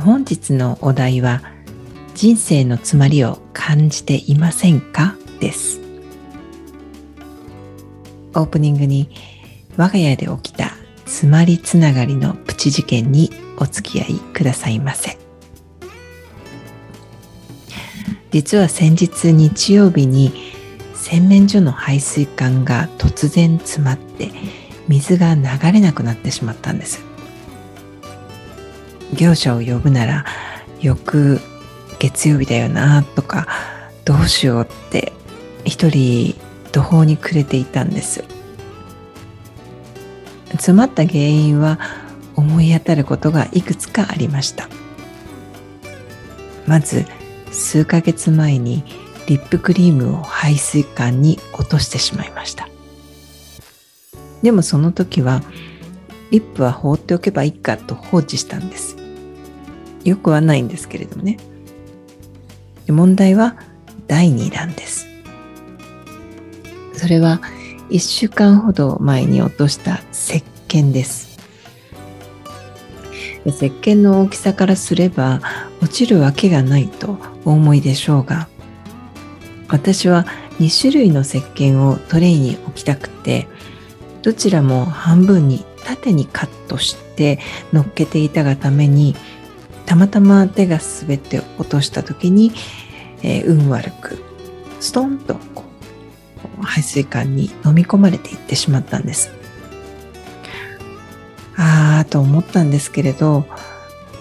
本日のお題は人生の詰まりを感じていませんか？です。オープニングに我が家で起きた詰まりつながりのプチ事件にお付き合いくださいませ。実は先日日曜日に洗面所の排水管が突然詰まって水が流れなくなってしまったんです。業者を呼ぶなら翌月曜日だよなとかどうしようって一人途方に暮れていたんです。詰まった原因は思い当たることがいくつかありました。まず数ヶ月前にリップクリームを排水管に落としてしまいました。でもその時はリップは放っておけばいいかと放置したんです。よくはないんですけれどもね。問題は第2弾です。それは1週間ほど前に落とした石鹸です。石鹸の大きさからすれば落ちるわけがないとお思いでしょうが私は2種類の石鹸をトレイに置きたくてどちらも半分に縦にカットして乗っけていたがためにたまたま手が滑って落とした時に、えー、運悪くストンとこう排水管に飲み込まれていってしまったんです。ああと思ったんですけれど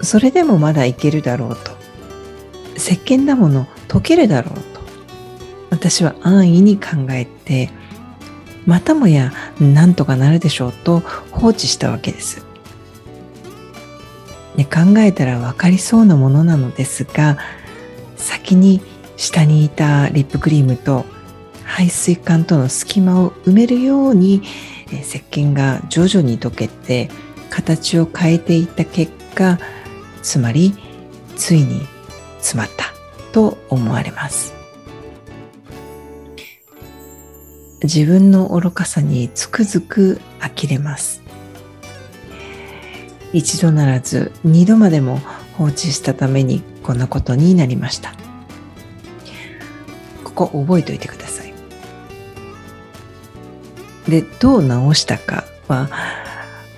それでもまだいけるだろうと石鹸だもの溶けるだろうと私は安易に考えてまたもやなんとかなるでしょうと放置したわけです。ね、考えたら分かりそうなものなのですが先に下にいたリップクリームと排水管との隙間を埋めるように石鹸が徐々に溶けて形を変えていった結果つまりついに詰まったと思われます。自分の愚かさにつくづく呆れます。一度ならず二度までも放置したためにこんなことになりました。ここ覚えておいてください。でどう直したかは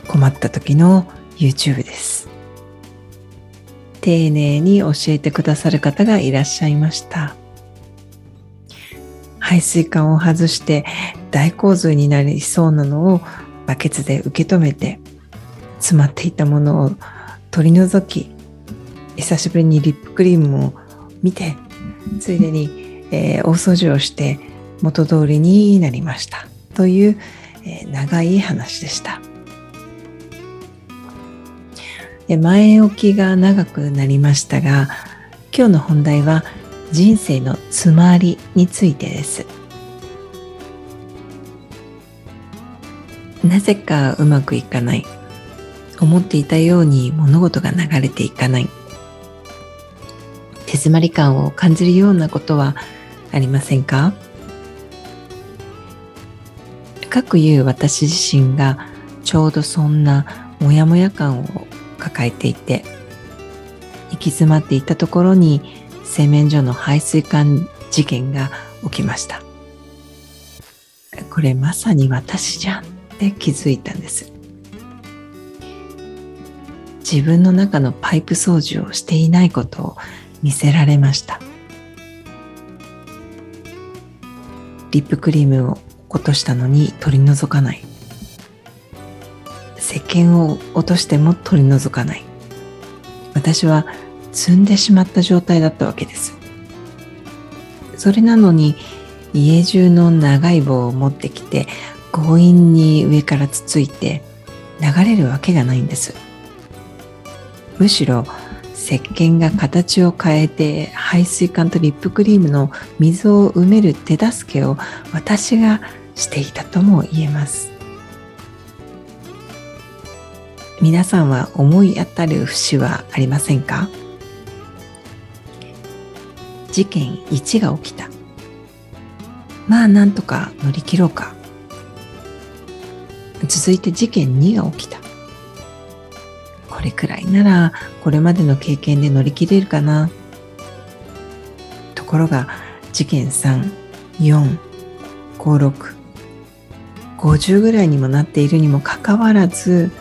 困った時の YouTube です。丁寧に教えてくださる方がいらっしゃいました。排水管を外して大洪水になりそうなのをバケツで受け止めて詰まっていたものを取り除き久しぶりにリップクリームを見てついでに、えー、大掃除をして元通りになりました。という、えー、長い話でした。で前置きが長くなりましたが今日の本題は人生の詰まりについてです。なぜかうまくいかない。思っていたように物事が流れていかない手詰まり感を感じるようなことはありませんか？かくいう私自身がちょうどそんなモヤモヤ感を抱えていて行き詰まっていたところに洗面所の排水管事件が起きました。これまさに私じゃんって気づいたんです。自分の中のパイプ掃除をしていないことを見せられました。リップクリームを落としたのに取り除かない。石鹸を落としても取り除かない。私は積んでしまった状態だったわけです。それなのに家中の長い棒を持ってきて強引に上からつついて流れるわけがないんです。むしろ石鹸が形を変えて排水管とリップクリームの水を埋める手助けを私がしていたとも言えます。皆さんは思い当たる節はありませんか？事件1が起きた。まあなんとか乗り切ろうか。続いて事件2が起きた。これくらいならこれまでの経験で乗り切れるかなところが事件345650ぐらいにもなっているにもかかわらず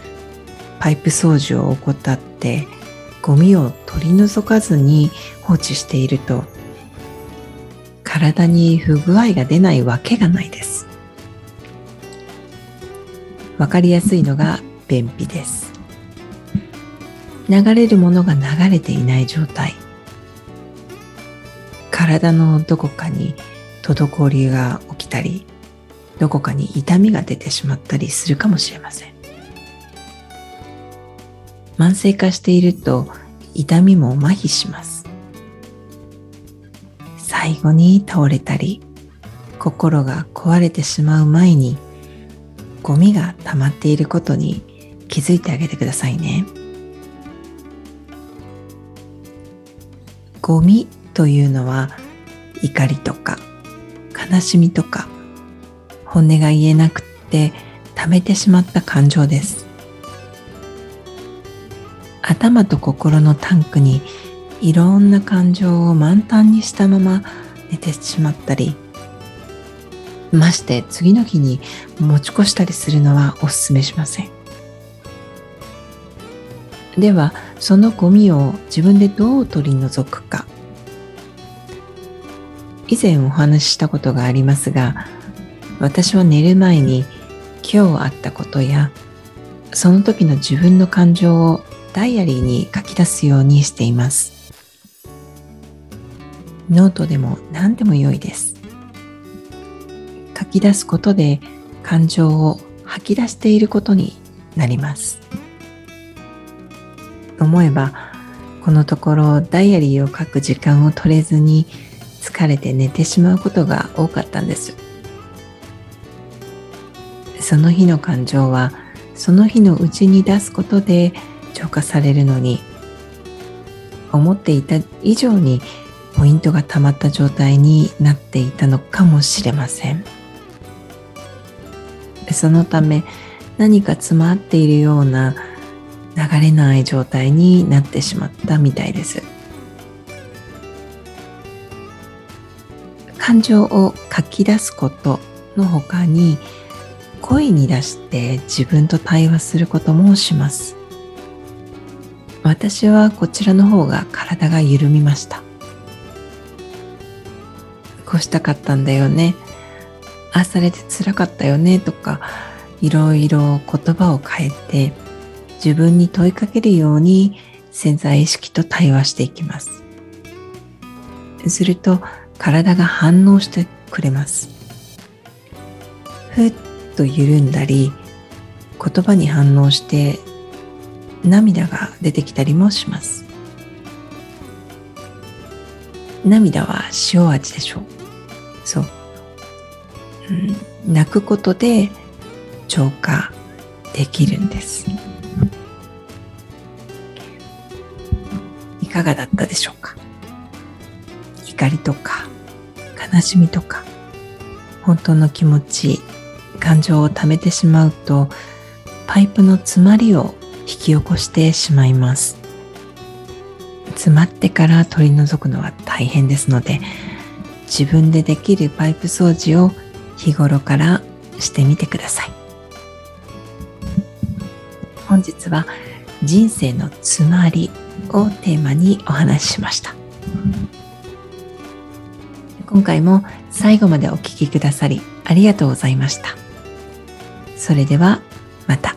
パイプ掃除を怠ってゴミを取り除かずに放置していると体に不具合が出ないわけがないです。わかりやすいのが便秘です。流れるものが流れていない状態。体のどこかに滞りが起きたり、どこかに痛みが出てしまったりするかもしれません。慢性化していると痛みも麻痺します。最後に倒れたり心が壊れてしまう前にゴミが溜まっていることに気づいてあげてくださいねゴミというのは怒りとか悲しみとか本音が言えなくって溜めてしまった感情です。頭と心のタンクにいろんな感情を満タンにしたまま寝てしまったりまして次の日に持ち越したりするのはお勧めしません。ではそのゴミを自分でどう取り除くか以前お話ししたことがありますが私は寝る前に今日あったことやその時の自分の感情をダイアリーに書き出すようにしていますノートでも何でも良いです。書き出すことで感情を吐き出していることになります。思えばこのところダイアリーを書く時間を取れずに疲れて寝てしまうことが多かったんです。その日の感情はその日のうちに出すことで浄化されるのに思っていた以上にポイントが溜まった状態になっていたのかもしれませんそのため何か詰まっているような流れない状態になってしまったみたいです。感情を書き出すことの他に声に出して自分と対話することもします。私はこちらの方が体が緩みました。こうしたかったんだよね。ああされて辛かったよねとかいろいろ言葉を変えて自分に問いかけるように潜在意識と対話していきます。すると体が反応してくれます。ふっと緩んだり言葉に反応して涙が出てきたりもします。涙は塩味でしょう。そう、うん、泣くことで浄化できるんです。いかがだったでしょうか？怒りとか悲しみとか本当の気持ち感情を溜めてしまうとパイプの詰まりを引き起こしてしまいます。詰まってから取り除くのは大変ですので自分でできるパイプ掃除を日頃からしてみてください。本日は人生のつまりをテーマにお話ししました今回も最後までお聴きくださりありがとうございましたそれではまた。